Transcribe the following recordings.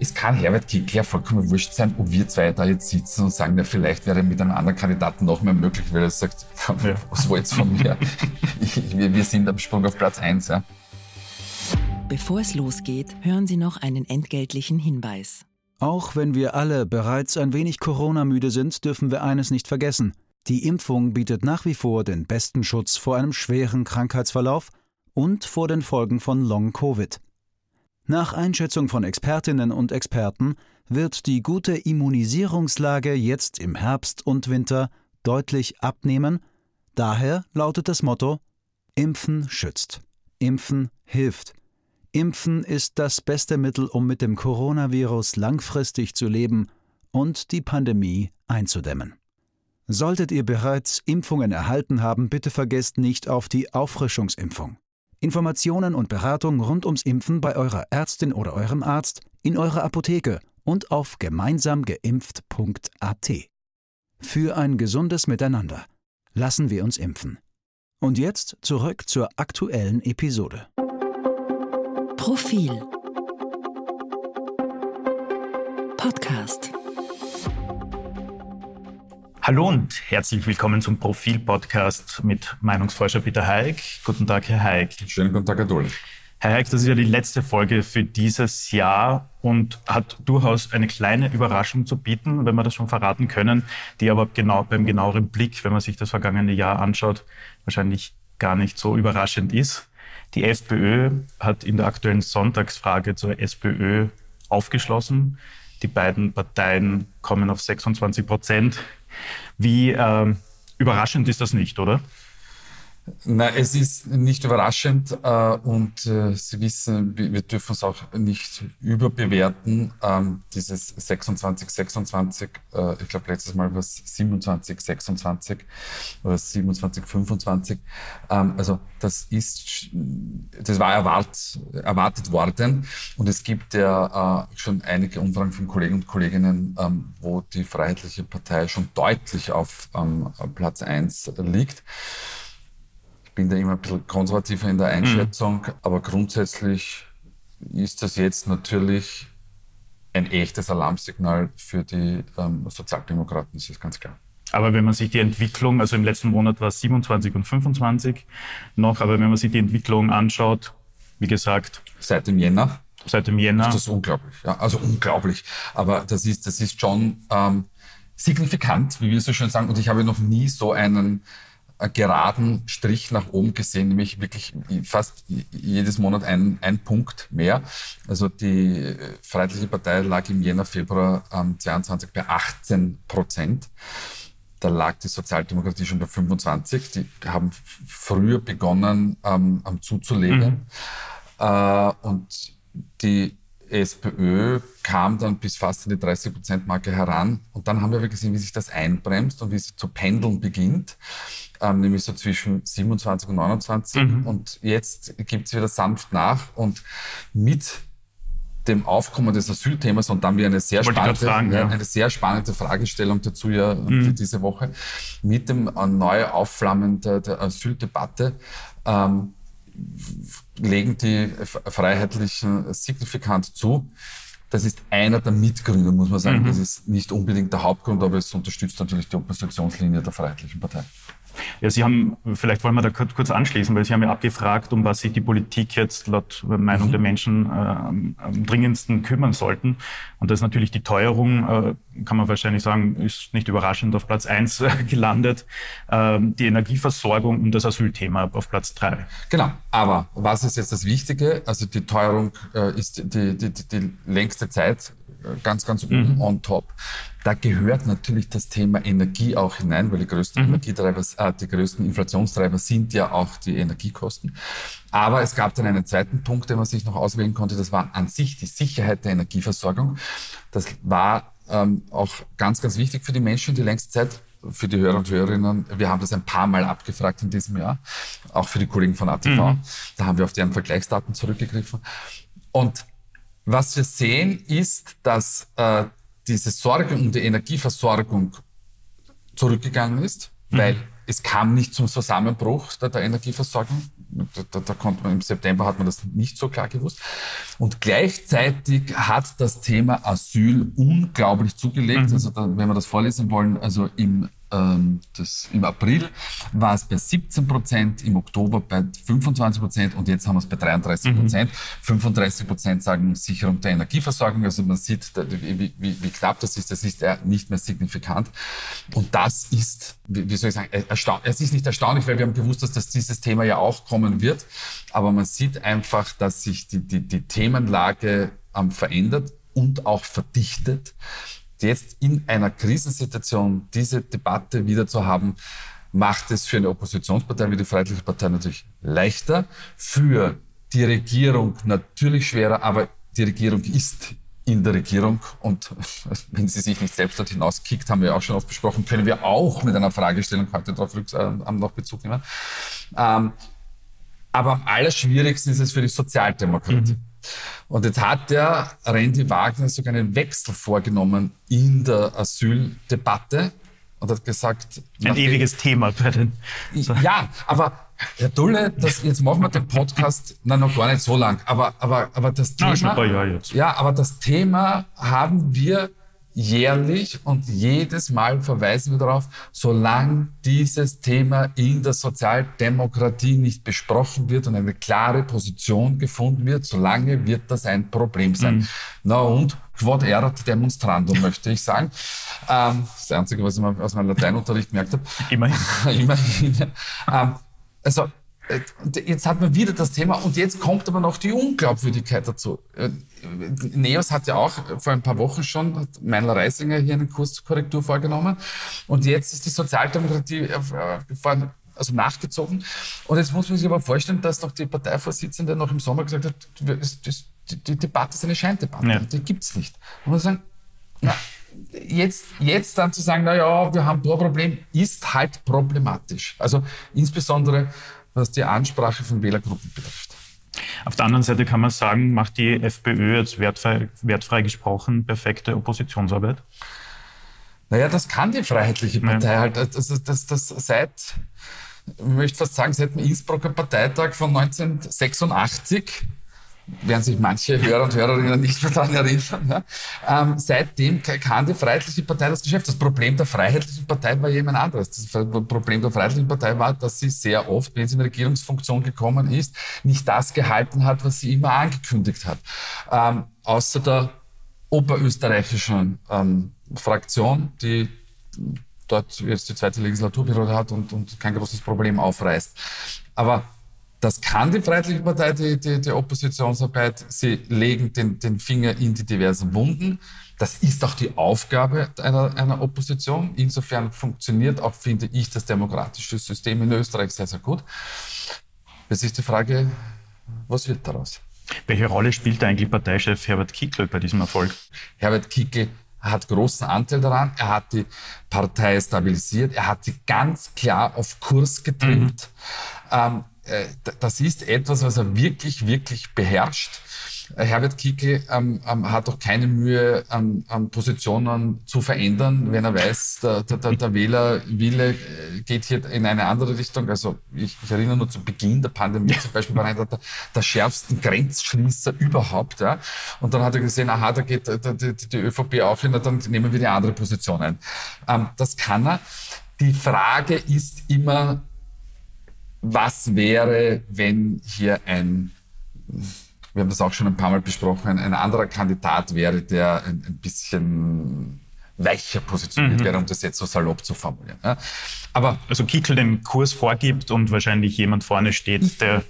es kann Herbert Kickler vollkommen wurscht sein, ob wir zwei da jetzt sitzen und sagen, na, vielleicht wäre mit einem anderen Kandidaten noch mehr möglich, weil er sagt, ja. was wollt's von mir? Ich, wir, wir sind am Sprung auf Platz eins. Ja. Bevor es losgeht, hören Sie noch einen entgeltlichen Hinweis. Auch wenn wir alle bereits ein wenig Corona-müde sind, dürfen wir eines nicht vergessen. Die Impfung bietet nach wie vor den besten Schutz vor einem schweren Krankheitsverlauf und vor den Folgen von Long-Covid. Nach Einschätzung von Expertinnen und Experten wird die gute Immunisierungslage jetzt im Herbst und Winter deutlich abnehmen. Daher lautet das Motto Impfen schützt. Impfen hilft. Impfen ist das beste Mittel, um mit dem Coronavirus langfristig zu leben und die Pandemie einzudämmen. Solltet ihr bereits Impfungen erhalten haben, bitte vergesst nicht auf die Auffrischungsimpfung. Informationen und Beratung rund ums Impfen bei eurer Ärztin oder eurem Arzt, in eurer Apotheke und auf gemeinsamgeimpft.at. Für ein gesundes Miteinander. Lassen wir uns impfen. Und jetzt zurück zur aktuellen Episode. Profil Podcast Hallo und herzlich willkommen zum Profil-Podcast mit Meinungsforscher Peter Haig. Guten Tag, Herr Haig. Schönen guten Tag, Herr Dohl. Herr Haig, das ist ja die letzte Folge für dieses Jahr und hat durchaus eine kleine Überraschung zu bieten, wenn wir das schon verraten können, die aber genau beim genaueren Blick, wenn man sich das vergangene Jahr anschaut, wahrscheinlich gar nicht so überraschend ist. Die FPÖ hat in der aktuellen Sonntagsfrage zur SPÖ aufgeschlossen. Die beiden Parteien kommen auf 26 Prozent. Wie äh, überraschend ist das nicht, oder? Nein, es ist nicht überraschend äh, und äh, Sie wissen, wir, wir, dürfen es auch nicht überbewerten. Ähm, dieses 26, 26, äh, ich glaube letztes Mal war es 27, 26 oder 27, 25. Ähm, also das ist, das war erwart, erwartet worden und es gibt ja äh, schon einige Umfragen von Kollegen und Kolleginnen, ähm, wo die Freiheitliche Partei schon deutlich auf ähm, Platz 1 liegt bin da immer ein bisschen konservativer in der mhm. Einschätzung, mhm. aber grundsätzlich ist das jetzt natürlich ein echtes Alarmsignal für die ähm, Sozialdemokraten, das ist ganz klar. Aber wenn man sich die Entwicklung, also im letzten Monat war es 27 und 25 noch, aber wenn man sich die Entwicklung anschaut, wie gesagt. Seit dem Jänner. Seit dem Jänner. Ist das unglaublich, ja. Also unglaublich. Aber das ist, das ist schon ähm, signifikant, wie wir so schön sagen. Und ich habe noch nie so einen geraden Strich nach oben gesehen, nämlich wirklich fast jedes Monat ein, ein Punkt mehr. Also die Freiheitliche Partei lag im Jänner, Februar ähm, 22 bei 18 Prozent. Da lag die Sozialdemokratie schon bei 25. Die haben früher begonnen ähm, zuzulegen. Mhm. Äh, und die SPÖ kam dann bis fast in die 30-Prozent-Marke heran. Und dann haben wir gesehen, wie sich das einbremst und wie es zu pendeln beginnt ähm, nämlich so zwischen 27 und 29. Mhm. Und jetzt gibt es wieder sanft nach und mit dem Aufkommen des Asylthemas und dann wieder eine sehr spannende, fragen, ja. eine sehr spannende Fragestellung dazu ja mhm. diese Woche mit dem äh, neu aufflammen der, der Asyldebatte ähm, legen die Freiheitlichen signifikant zu. Das ist einer der Mitgründe, muss man sagen. Mhm. Das ist nicht unbedingt der Hauptgrund, aber es unterstützt natürlich die Oppositionslinie der Freiheitlichen Partei. Ja, Sie haben, vielleicht wollen wir da kurz anschließen, weil Sie haben ja abgefragt, um was sich die Politik jetzt laut Meinung mhm. der Menschen äh, am dringendsten kümmern sollten. Und das ist natürlich die Teuerung, äh, kann man wahrscheinlich sagen, ist nicht überraschend auf Platz eins äh, gelandet. Äh, die Energieversorgung und das Asylthema auf Platz drei. Genau, aber was ist jetzt das Wichtige? Also die Teuerung äh, ist die, die, die, die längste Zeit ganz, ganz oben mhm. on top. Da gehört natürlich das Thema Energie auch hinein, weil die größten mhm. Energietreiber, äh, die größten Inflationstreiber sind ja auch die Energiekosten. Aber es gab dann einen zweiten Punkt, den man sich noch auswählen konnte. Das war an sich die Sicherheit der Energieversorgung. Das war ähm, auch ganz, ganz wichtig für die Menschen die längste Zeit für die Hörer und Hörerinnen, wir haben das ein paar Mal abgefragt in diesem Jahr, auch für die Kollegen von ATV. Mhm. Da haben wir auf deren Vergleichsdaten zurückgegriffen. Und was wir sehen, ist, dass äh, diese Sorge um die Energieversorgung zurückgegangen ist, mhm. weil es kam nicht zum Zusammenbruch der, der Energieversorgung. da, da, konnte man im September hat man das nicht so klar gewusst. Und gleichzeitig hat das Thema Asyl unglaublich zugelegt. Mhm. Also da, wenn wir das vorlesen wollen, also im das, im April war es bei 17 Prozent, im Oktober bei 25 Prozent und jetzt haben wir es bei 33 Prozent. Mhm. 35 Prozent sagen Sicherung der Energieversorgung. Also man sieht, wie, wie, wie knapp das ist. Das ist ja nicht mehr signifikant. Und das ist, wie soll ich sagen, erstaunlich. Es ist nicht erstaunlich, weil wir haben gewusst, dass das dieses Thema ja auch kommen wird. Aber man sieht einfach, dass sich die, die, die Themenlage ähm, verändert und auch verdichtet jetzt in einer Krisensituation diese Debatte wieder zu haben, macht es für eine Oppositionspartei wie die Freiheitliche Partei natürlich leichter, für die Regierung natürlich schwerer, aber die Regierung ist in der Regierung und wenn sie sich nicht selbst dort hinauskickt, haben wir auch schon oft besprochen, können wir auch mit einer Fragestellung heute darauf äh, noch Bezug nehmen. Ähm, aber am allerschwierigsten ist es für die Sozialdemokratie. Mhm. Und jetzt hat der Randy Wagner sogar einen Wechsel vorgenommen in der Asyldebatte und hat gesagt... Ein ewiges Thema bei den... Ja, aber Herr Dulle, das, jetzt machen wir den Podcast na, noch gar nicht so lang, aber, aber, aber das Thema... Ja, ja, aber das Thema haben wir jährlich und jedes Mal verweisen wir darauf, solange dieses Thema in der Sozialdemokratie nicht besprochen wird und eine klare Position gefunden wird, solange wird das ein Problem sein. Mhm. Na und quod erat demonstrandum, möchte ich sagen. Ähm, das Einzige, was ich aus meinem Lateinunterricht gemerkt habe. Immerhin. Immerhin. Ähm, also jetzt hat man wieder das Thema und jetzt kommt aber noch die Unglaubwürdigkeit dazu. Neos hat ja auch vor ein paar Wochen schon, hat Meinl Reisinger hier einen Kurs zur Korrektur vorgenommen und jetzt ist die Sozialdemokratie äh, also nachgezogen und jetzt muss man sich aber vorstellen, dass doch die Parteivorsitzende noch im Sommer gesagt hat, die Debatte ist eine Scheindebatte, ja. die gibt's nicht. Und man sagen, na, jetzt, jetzt dann zu sagen, na ja, wir haben da ein Problem, ist halt problematisch. Also insbesondere was die Ansprache von Wählergruppen betrifft. Auf der anderen Seite kann man sagen, macht die FPÖ jetzt wertfrei, wertfrei gesprochen perfekte Oppositionsarbeit? Naja, das kann die Freiheitliche Partei ja. halt. Das, das, das seit, ich möchte fast sagen, seit dem Innsbrucker Parteitag von 1986 werden sich manche Hörer und Hörerinnen nicht mehr daran erinnern. Ja. Ähm, seitdem kann die Freiheitliche Partei das Geschäft. Das Problem der Freiheitlichen Partei war jemand anderes. Das Problem der Freiheitlichen Partei war, dass sie sehr oft, wenn sie in Regierungsfunktion gekommen ist, nicht das gehalten hat, was sie immer angekündigt hat. Ähm, außer der oberösterreichischen ähm, Fraktion, die dort jetzt die zweite Legislaturperiode hat und, und kein großes Problem aufreißt. Aber das kann die Freiheitliche Partei, die, die, die Oppositionsarbeit. Sie legen den, den Finger in die diversen Wunden. Das ist auch die Aufgabe einer, einer Opposition. Insofern funktioniert auch, finde ich, das demokratische System in Österreich sehr, sehr gut. Jetzt ist die Frage, was wird daraus? Welche Rolle spielt eigentlich Parteichef Herbert Kickl bei diesem Erfolg? Herbert Kickl hat großen Anteil daran. Er hat die Partei stabilisiert. Er hat sie ganz klar auf Kurs getrimmt. Mhm. Ähm, äh, das ist etwas, was er wirklich, wirklich beherrscht. Äh, Herbert Kickl ähm, ähm, hat auch keine Mühe, ähm, ähm, Positionen zu verändern, wenn er weiß, der, der, der Wählerwille äh, geht hier in eine andere Richtung. Also ich, ich erinnere nur zu Beginn der Pandemie zum Beispiel war einer der, der schärfsten Grenzschließer überhaupt. Ja? Und dann hat er gesehen, aha, da geht die, die, die ÖVP auch hin, dann nehmen wir die andere Position ein. Ähm, das kann er. Die Frage ist immer, was wäre, wenn hier ein, wir haben das auch schon ein paar Mal besprochen, ein, anderer Kandidat wäre, der ein, ein bisschen weicher positioniert mhm. wäre, um das jetzt so salopp zu formulieren. Ja. Aber also Kickel den Kurs vorgibt und wahrscheinlich jemand vorne steht, der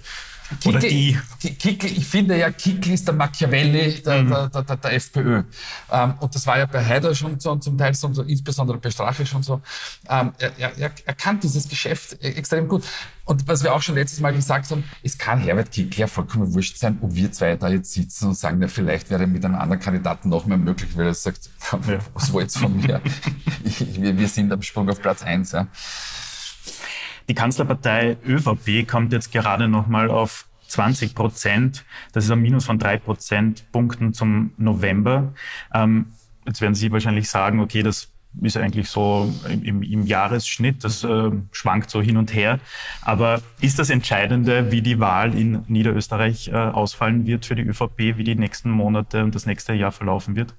Kickel, Oder die. Kickel, ich finde ja, Kickel ist der Machiavelli der, mhm. der, der, der, FPÖ. Ähm, und das war ja bei Haider schon so, zum Teil so, insbesondere bei Strache schon so. Ähm, er, er, er kann dieses Geschäft e, extrem gut. Und was wir auch schon letztes Mal gesagt haben, es kann Herbert Kickl ja vollkommen wurscht sein, ob wir zwei da jetzt sitzen und sagen, ja, vielleicht wäre mit einem anderen Kandidaten noch mehr möglich, weil er sagt, was wollt ihr von mir? ich, wir, wir sind am Sprung auf Platz eins. Ja. Die Kanzlerpartei ÖVP kommt jetzt gerade nochmal auf 20 Prozent. Das ist ein Minus von drei Prozentpunkten zum November. Ähm, jetzt werden Sie wahrscheinlich sagen, okay, das ist eigentlich so im, im Jahresschnitt, das äh, schwankt so hin und her. Aber ist das Entscheidende, wie die Wahl in Niederösterreich äh, ausfallen wird für die ÖVP, wie die nächsten Monate und das nächste Jahr verlaufen wird?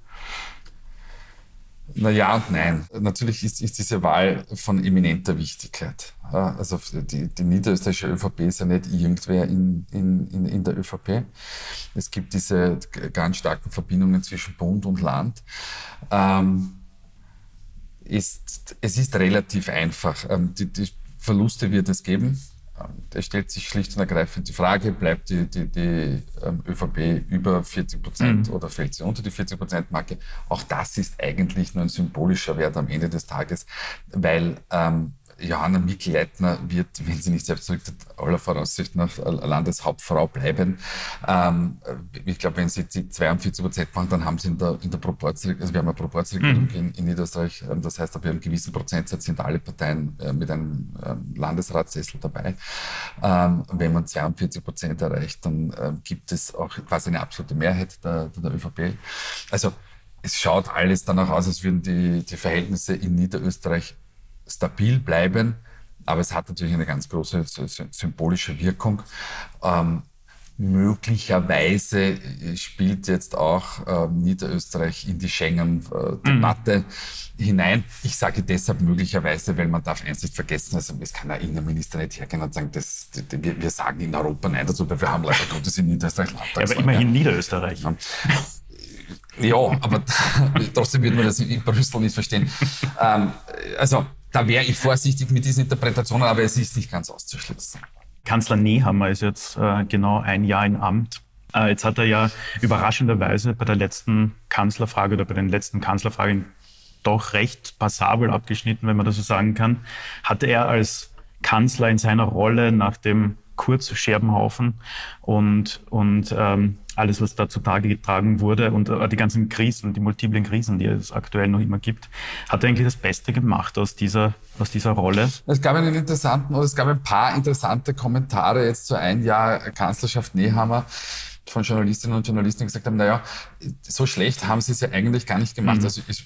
Na ja und nein. Natürlich ist, ist diese Wahl von eminenter Wichtigkeit. Also die, die niederösterreichische ÖVP ist ja nicht irgendwer in, in, in, in der ÖVP. Es gibt diese ganz starken Verbindungen zwischen Bund und Land. Ähm, ist, es ist relativ einfach. Ähm, die, die Verluste wird es geben. Da stellt sich schlicht und ergreifend die Frage, bleibt die, die, die ähm, ÖVP über 40 Prozent mhm. oder fällt sie unter die 40 Prozent Marke? Auch das ist eigentlich nur ein symbolischer Wert am Ende des Tages, weil ähm, Johanna Mikl-Leitner wird, wenn sie nicht selbst zurücktritt, aller Voraussicht nach Landeshauptfrau bleiben. Ähm, ich glaube, wenn sie die 42 Prozent machen, dann haben sie in der, in der Proportsregierung, also wir haben eine Proportsregierung mhm. in, in, Niederösterreich, ähm, das heißt, ab einem gewissen Prozentsatz sind alle Parteien äh, mit einem ähm, Landesratssessel dabei. Ähm, wenn man 42 Prozent erreicht, dann äh, gibt es auch quasi eine absolute Mehrheit der, der ÖVP. Also es schaut alles danach aus, als würden die, die Verhältnisse in Niederösterreich stabil bleiben, aber es hat natürlich eine ganz große symbolische Wirkung. Ähm, möglicherweise spielt jetzt auch äh, Niederösterreich in die Schengen-Debatte mhm. hinein. Ich sage deshalb möglicherweise, weil man darf eins nicht vergessen, also es kann ein Innenminister nicht hergehen und sagen, das, wir, wir sagen in Europa nein dazu, weil wir haben leider Gottes in Niederösterreich Ja, aber immerhin ja. Niederösterreich. Ja, aber trotzdem wird man das in Brüssel nicht verstehen. Ähm, also da wäre ich vorsichtig mit diesen Interpretationen, aber es ist nicht ganz auszuschließen. Kanzler Nehammer ist jetzt äh, genau ein Jahr in Amt. Äh, jetzt hat er ja überraschenderweise bei der letzten Kanzlerfrage oder bei den letzten Kanzlerfragen doch recht passabel abgeschnitten, wenn man das so sagen kann. Hatte er als Kanzler in seiner Rolle nach dem Kurz-Scherbenhaufen und, und ähm, alles, was da zutage getragen wurde und äh, die ganzen Krisen, die multiplen Krisen, die es aktuell noch immer gibt, hat er eigentlich das Beste gemacht aus dieser, aus dieser Rolle? Es gab einen interessanten, oder es gab ein paar interessante Kommentare jetzt zu ein Jahr Kanzlerschaft Nehammer von Journalistinnen und Journalisten gesagt haben, naja, so schlecht haben sie es ja eigentlich gar nicht gemacht. Mhm. Also ist,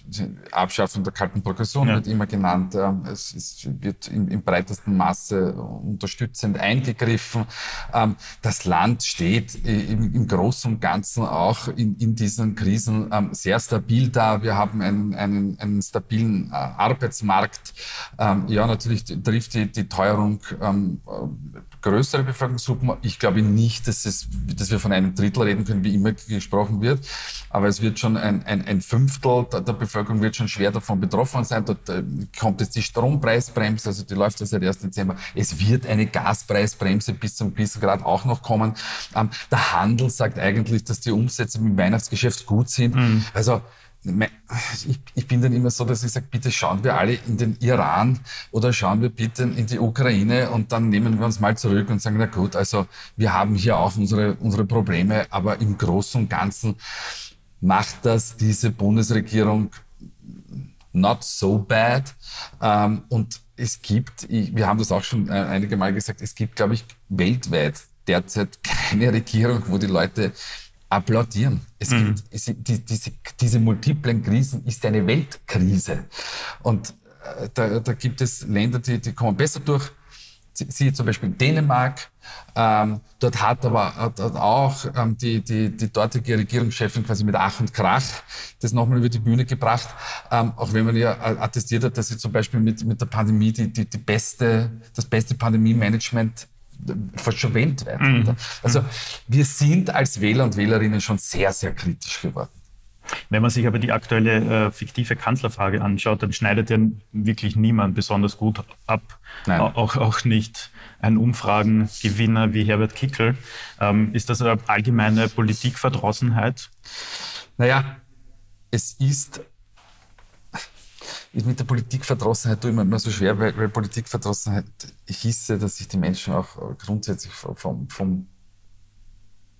Abschaffung der kalten Progression ja. wird immer genannt. Ähm, es ist, wird in, in breitesten Maße unterstützend eingegriffen. Ähm, das Land steht im, im Großen und Ganzen auch in, in diesen Krisen ähm, sehr stabil da. Wir haben einen, einen, einen stabilen äh, Arbeitsmarkt. Ja, natürlich trifft die, die Teuerung größere Bevölkerungsgruppen. Ich glaube nicht, dass, es, dass wir von einem Drittel reden können, wie immer gesprochen wird. Aber es wird schon ein, ein, ein Fünftel der, der, Bevölkerung wird schon schwer davon betroffen sein. Dort äh, kommt jetzt die Strompreisbremse, also die läuft ja seit 1. Dezember. Es wird eine Gaspreisbremse bis zum gewissen Grad auch noch kommen. Ähm, der Handel sagt eigentlich, dass die Umsätze im Weihnachtsgeschäft gut sind. Mhm. Also ich, bin dann immer so, dass ich sage, bitte schauen wir alle in den Iran oder schauen wir bitte in die Ukraine und dann nehmen wir uns mal zurück und sagen, na gut, also wir haben hier auch unsere, unsere Probleme, aber im Großen und Ganzen macht das diese Bundesregierung not so bad. Ähm, und es gibt, wir haben das auch schon äh, einige Mal gesagt, es gibt, glaube ich, weltweit derzeit keine Regierung, wo die Leute applaudieren. Es mhm. gibt, es, die, diese, diese multiplen Krisen ist eine Weltkrise. Und äh, da, da gibt es Länder, die, die kommen besser durch. Siehe zum Beispiel Dänemark. Ähm, dort hat aber hat, hat auch ähm, die, die, die dortige Regierungschefin quasi mit Ach und Krach das nochmal über die Bühne gebracht. Ähm, auch wenn man ja attestiert hat, dass sie zum Beispiel mit, mit der Pandemie die, die, die beste, das beste Pandemie-Management verschwendet werden. Mhm. Also wir sind als Wähler und Wählerinnen schon sehr, sehr kritisch geworden. Wenn man sich aber die aktuelle äh, fiktive Kanzlerfrage anschaut, dann schneidet ja wirklich niemand besonders gut ab. Auch, auch nicht ein Umfragengewinner wie Herbert Kickel. Ähm, ist das eine allgemeine Politikverdrossenheit? Naja, es ist mit der Politikverdrossenheit mir immer so schwer, weil, weil Politikverdrossenheit hieße, dass sich die Menschen auch grundsätzlich vom, vom,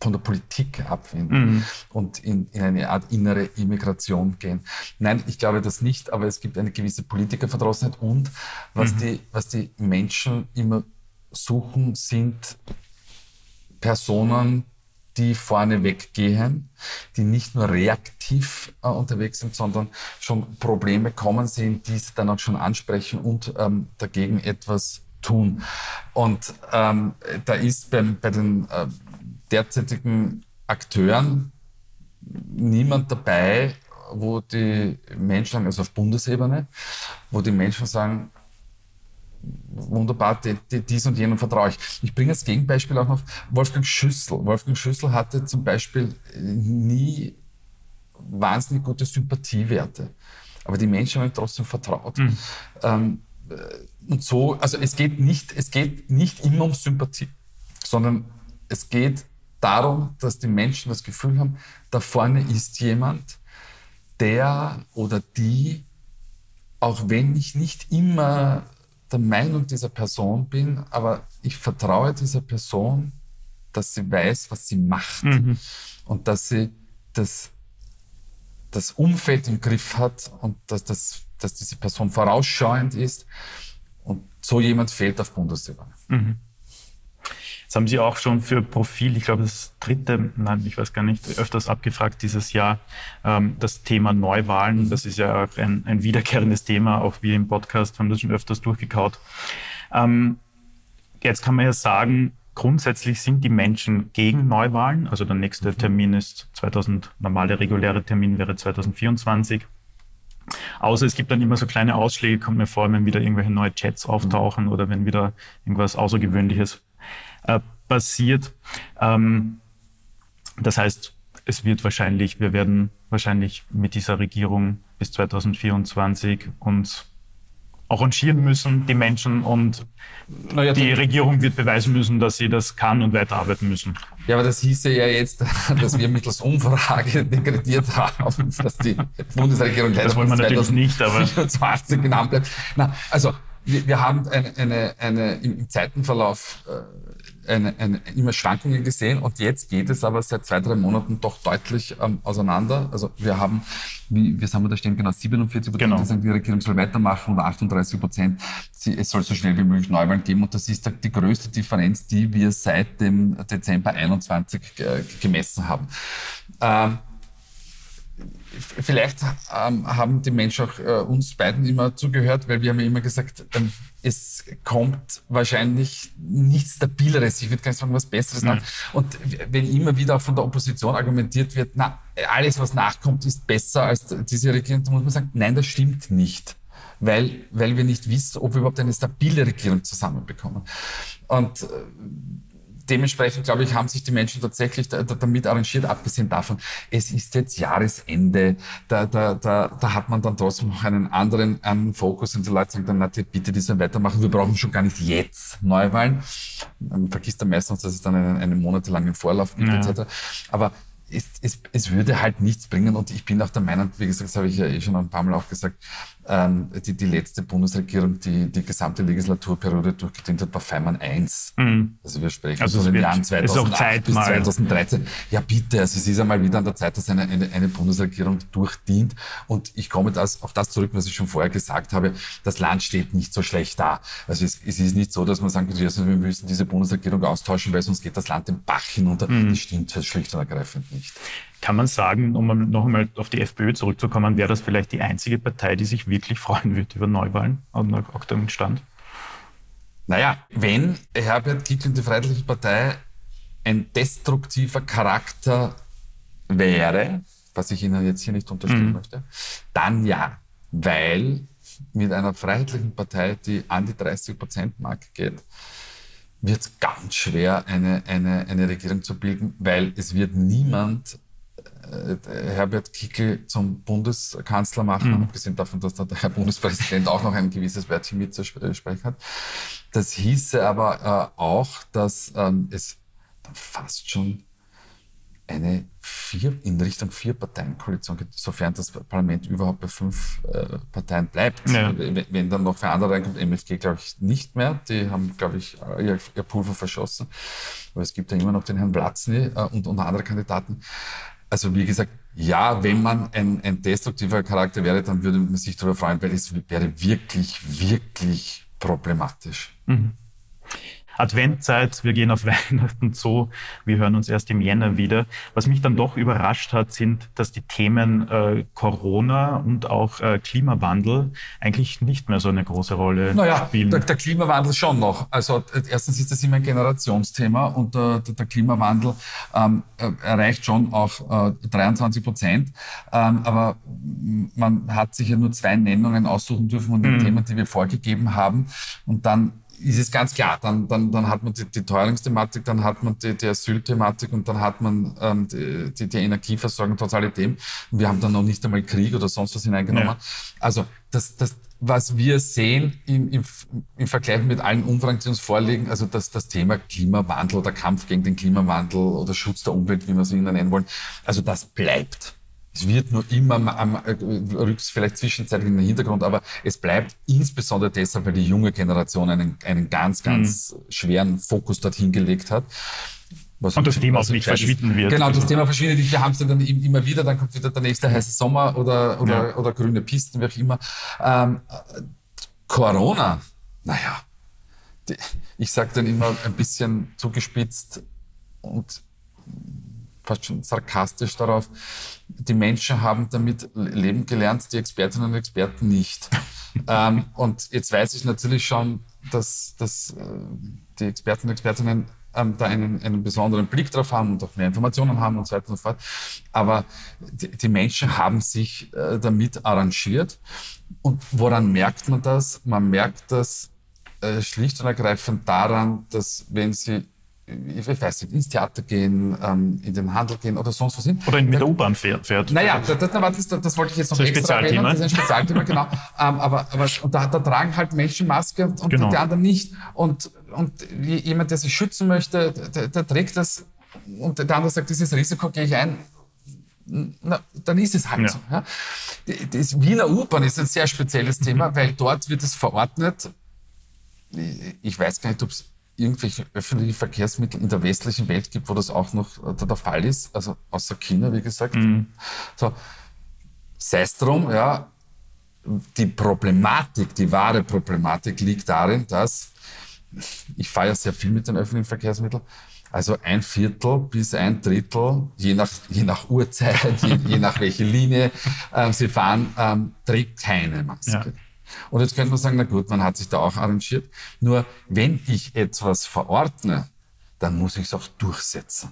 von der Politik abwenden mhm. und in, in eine Art innere Immigration gehen. Nein, ich glaube das nicht, aber es gibt eine gewisse Politikerverdrossenheit und was, mhm. die, was die Menschen immer suchen, sind Personen, die vorne weggehen, die nicht nur reaktiv äh, unterwegs sind, sondern schon Probleme kommen sehen, die sie dann auch schon ansprechen und ähm, dagegen etwas tun. Und ähm, da ist beim, bei den äh, derzeitigen Akteuren niemand dabei, wo die Menschen, also auf Bundesebene, wo die Menschen sagen, wunderbar, die, die, dies und jenen vertraue ich. Ich bringe als Gegenbeispiel auch noch Wolfgang Schüssel. Wolfgang Schüssel hatte zum Beispiel nie wahnsinnig gute Sympathiewerte. Aber die Menschen haben ihm trotzdem vertraut. Mhm. Ähm, äh, und so, also es geht nicht, es geht nicht immer um Sympathie, sondern es geht darum, dass die Menschen das Gefühl haben, da vorne ist jemand, der oder die, auch wenn ich nicht immer der Meinung dieser Person bin, aber ich vertraue dieser Person, dass sie weiß, was sie macht mhm. und dass sie das, das Umfeld im Griff hat und dass, das, dass diese Person vorausschauend ist. Und so jemand fehlt auf Bundesebene. Mhm. Jetzt haben Sie auch schon für Profil, ich glaube das dritte, nein, ich weiß gar nicht, öfters abgefragt dieses Jahr, ähm, das Thema Neuwahlen. Das ist ja auch ein, ein, wiederkehrendes Thema, auch wir im Podcast haben das schon öfters durchgekaut. Ähm, jetzt kann man ja sagen, grundsätzlich sind die Menschen gegen Neuwahlen. Also der nächste Termin ist 2000, normale reguläre Termin wäre 2024. Außer es gibt dann immer so kleine Ausschläge, kommt mir vor, wenn wieder irgendwelche neue Chats auftauchen oder wenn wieder irgendwas Außergewöhnliches äh, passiert. Ähm, das heißt, es wird wahrscheinlich, wir werden wahrscheinlich mit dieser Regierung bis 2024 uns arrangieren müssen, die Menschen, und naja, die Regierung wird beweisen müssen, dass sie das kann und weiterarbeiten müssen. Ja, aber das hieße ja jetzt, dass wir mittels Umfrage dekretiert haben, dass die Bundesregierung leider das wollen wir natürlich nicht, aber 20 genannt bleibt. Na, also wir, wir haben eine, eine, eine, im Zeitenverlauf äh, eine, eine, immer Schwankungen gesehen und jetzt geht es aber seit zwei, drei Monaten doch deutlich ähm, auseinander. Also wir haben, wie, wie haben wir da stehen, genau 47 Prozent, genau. die sagen, die Regierung soll weitermachen und 38 Prozent, es soll so schnell wie möglich Neuwahlen geben und das ist die größte Differenz, die wir seit dem Dezember 21 äh, gemessen haben. Ähm, vielleicht ähm, haben die Menschen auch äh, uns beiden immer zugehört, weil wir haben ja immer gesagt, ähm, es kommt wahrscheinlich nichts Stabileres, ich würde gar nicht sagen, was Besseres nach. Und wenn immer wieder auch von der Opposition argumentiert wird, na, alles, was nachkommt, ist besser als diese Regierung, dann muss man sagen, nein, das stimmt nicht. Weil, weil wir nicht wissen, ob wir überhaupt eine stabile Regierung zusammenbekommen. Und äh, dementsprechend, glaube ich, haben sich die Menschen tatsächlich da, da, damit arrangiert, abgesehen davon, es ist jetzt Jahresende, da, da, da, da hat man dann trotzdem noch einen anderen, einen Fokus und die Leute sagen dann, na, bitte die sollen weitermachen, wir brauchen schon gar nicht jetzt Neuwahlen. Man vergisst dann meistens, dass es dann einen, einen monatelangen Vorlauf gibt, ja. etc. Aber es, es, es würde halt nichts bringen und ich bin auch der Meinung, wie gesagt, das habe ich ja eh schon ein paar Mal auch gesagt, ähm, die, die letzte Bundesregierung, die die gesamte Legislaturperiode durchgedient hat, war Feimann 1. Mhm. Also wir sprechen also von den Jahren 2008 bis 2013. Ja bitte, also es ist einmal wieder an der Zeit, dass eine, eine, eine Bundesregierung durchdient und ich komme das, auf das zurück, was ich schon vorher gesagt habe, das Land steht nicht so schlecht da. Also es, es ist nicht so, dass man sagt, wir müssen diese Bundesregierung austauschen, weil sonst geht das Land den Bach hinunter. Mhm. Das stimmt schlicht und ergreifend nicht. Kann man sagen, um noch einmal auf die FPÖ zurückzukommen, wäre das vielleicht die einzige Partei, die sich wirklich freuen wird über Neuwahlen aktuellen Stand? Naja, wenn Herbert Kickl und die Freiheitliche Partei ein destruktiver Charakter wäre, was ich Ihnen jetzt hier nicht unterstellen mhm. möchte, dann ja, weil mit einer freiheitlichen Partei, die an die 30-Prozent-Marke geht, wird es ganz schwer, eine, eine, eine Regierung zu bilden, weil es wird niemand Herbert Kickl zum Bundeskanzler machen, mhm. abgesehen davon, dass der Herr Bundespräsident auch noch ein gewisses Wörtchen mitzusprechen hat. Das hieße aber äh, auch, dass ähm, es fast schon eine vier, in Richtung vier Parteien-Koalition geht, sofern das Parlament überhaupt bei fünf äh, Parteien bleibt. Ja. Wenn, wenn, dann noch für andere reinkommt, MFG glaube ich nicht mehr. Die haben, glaube ich, ihr, ihr, Pulver verschossen. Aber es gibt ja immer noch den Herrn Platzny äh, und, und andere Kandidaten. Also wie gesagt, ja, wenn man ein, ein destruktiver Charakter wäre, dann würde man sich darüber freuen, weil es wäre wirklich, wirklich problematisch. Mhm. Adventzeit, wir gehen auf Weihnachten zu, wir hören uns erst im Jänner wieder. Was mich dann doch überrascht hat, sind, dass die Themen äh, Corona und auch äh, Klimawandel eigentlich nicht mehr so eine große Rolle naja, spielen. Der, der Klimawandel schon noch. Also äh, erstens ist das immer ein Generationsthema und äh, der, Klimawandel ähm, äh, erreicht schon auch äh, 23 Prozent. Ähm, aber man hat sich ja nur zwei Nennungen aussuchen dürfen von den mhm. Themen, die wir vorgegeben haben. Und dann ist es ganz klar, dann, dann, dann hat man die, die Teuerungsthematik, dann hat man die, die Asylthematik und dann hat man ähm, die, die, die Energieversorgung trotz alledem. Und wir haben dann noch nicht einmal Krieg oder sonst was hineingenommen. Ja. Also das, das, was wir sehen im, im, im Vergleich mit allen Umfragen, die uns vorliegen, also das, das Thema Klimawandel oder Kampf gegen den Klimawandel oder Schutz der Umwelt, wie wir es nennen wollen, also das bleibt. Es wird nur immer am, äh, rückt vielleicht zwischenzeitlich in den Hintergrund, aber es bleibt insbesondere deshalb, weil die junge Generation einen, einen ganz, ganz mhm. schweren Fokus dorthin gelegt hat. Was und das Thema auch nicht verschwinden wird. Genau, das Thema verschwindet nicht. Wir haben es dann immer wieder, dann kommt wieder der nächste heiße Sommer oder, oder, ja. oder grüne Pisten, wie auch immer. Ähm, Corona, naja, ich sage dann immer ein bisschen zugespitzt und fast schon sarkastisch darauf, die Menschen haben damit leben gelernt, die Expertinnen und Experten nicht. ähm, und jetzt weiß ich natürlich schon, dass, dass äh, die Experten und Expertinnen ähm, da einen, einen besonderen Blick drauf haben und auch mehr Informationen haben und so weiter und so fort. Aber die, die Menschen haben sich äh, damit arrangiert. Und woran merkt man das? Man merkt das äh, schlicht und ergreifend daran, dass wenn sie ich weiß nicht, ins Theater gehen, ähm, in den Handel gehen oder sonst was hin. Oder mit der U-Bahn fährt. fährt. Naja, das, das, das, das wollte ich jetzt noch das extra erwähnen. Das ist ein Spezialthema, genau. Ähm, aber aber und da, da tragen halt Menschen Maske und, und genau. die anderen nicht. Und, und jemand, der sich schützen möchte, der, der trägt das und der andere sagt, dieses Risiko gehe ich ein. Na, dann ist es halt ja. so. Ja. Das Wiener U-Bahn ist ein sehr spezielles Thema, weil dort wird es verordnet. Ich weiß gar nicht, ob es irgendwelche öffentlichen Verkehrsmittel in der westlichen Welt gibt, wo das auch noch äh, der Fall ist, also außer China, wie gesagt. Mhm. So, sei es drum, ja, die Problematik, die wahre Problematik liegt darin, dass ich fahre ja sehr viel mit den öffentlichen Verkehrsmitteln, also ein Viertel bis ein Drittel, je nach, je nach Uhrzeit, je, je nach welche Linie äh, Sie fahren, ähm, trägt keine Maske. Ja. Und jetzt könnte man sagen, na gut, man hat sich da auch arrangiert. Nur wenn ich etwas verordne, dann muss ich es auch durchsetzen.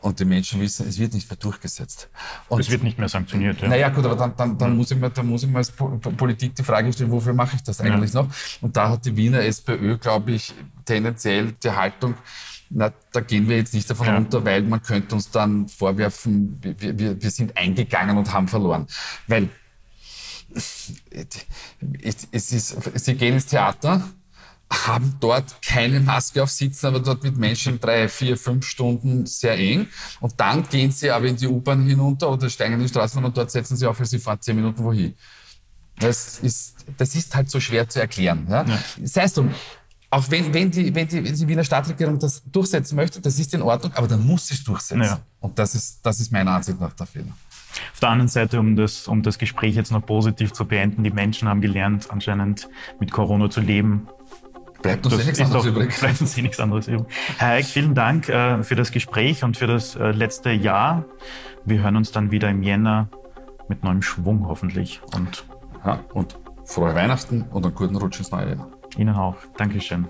Und die Menschen wissen, es wird nicht mehr durchgesetzt. Und es wird nicht mehr sanktioniert. Ja. Naja, gut, aber dann, dann, dann, muss ich mir, dann muss ich mir als Politik die Frage stellen, wofür mache ich das eigentlich ja. noch? Und da hat die Wiener SPÖ, glaube ich, tendenziell die Haltung, na, da gehen wir jetzt nicht davon ja. runter, weil man könnte uns dann vorwerfen, wir, wir, wir sind eingegangen und haben verloren. Weil ist, sie gehen ins Theater, haben dort keine Maske auf, sitzen aber dort mit Menschen drei, vier, fünf Stunden sehr eng. Und dann gehen sie aber in die U-Bahn hinunter oder steigen in die Straßenbahn und dort setzen sie auf, weil sie fahren zehn Minuten wohin. Das ist, das ist halt so schwer zu erklären. Ja? Ja. Sei es drum, auch wenn, wenn, die, wenn, die, wenn die Wiener Stadtregierung das durchsetzen möchte, das ist in Ordnung, aber dann muss sie es durchsetzen. Ja. Und das ist, das ist meiner Ansicht nach der Fehler. Auf der anderen Seite, um das, um das Gespräch jetzt noch positiv zu beenden, die Menschen haben gelernt, anscheinend mit Corona zu leben. Bleibt uns eh nichts anderes übrig. Bleibt uns eh nichts anderes übrig. Herr Eick, vielen Dank äh, für das Gespräch und für das äh, letzte Jahr. Wir hören uns dann wieder im Jänner mit neuem Schwung hoffentlich. Und, ja, und frohe Weihnachten und einen guten Rutsch ins neue Jahr. Ihnen auch. Dankeschön.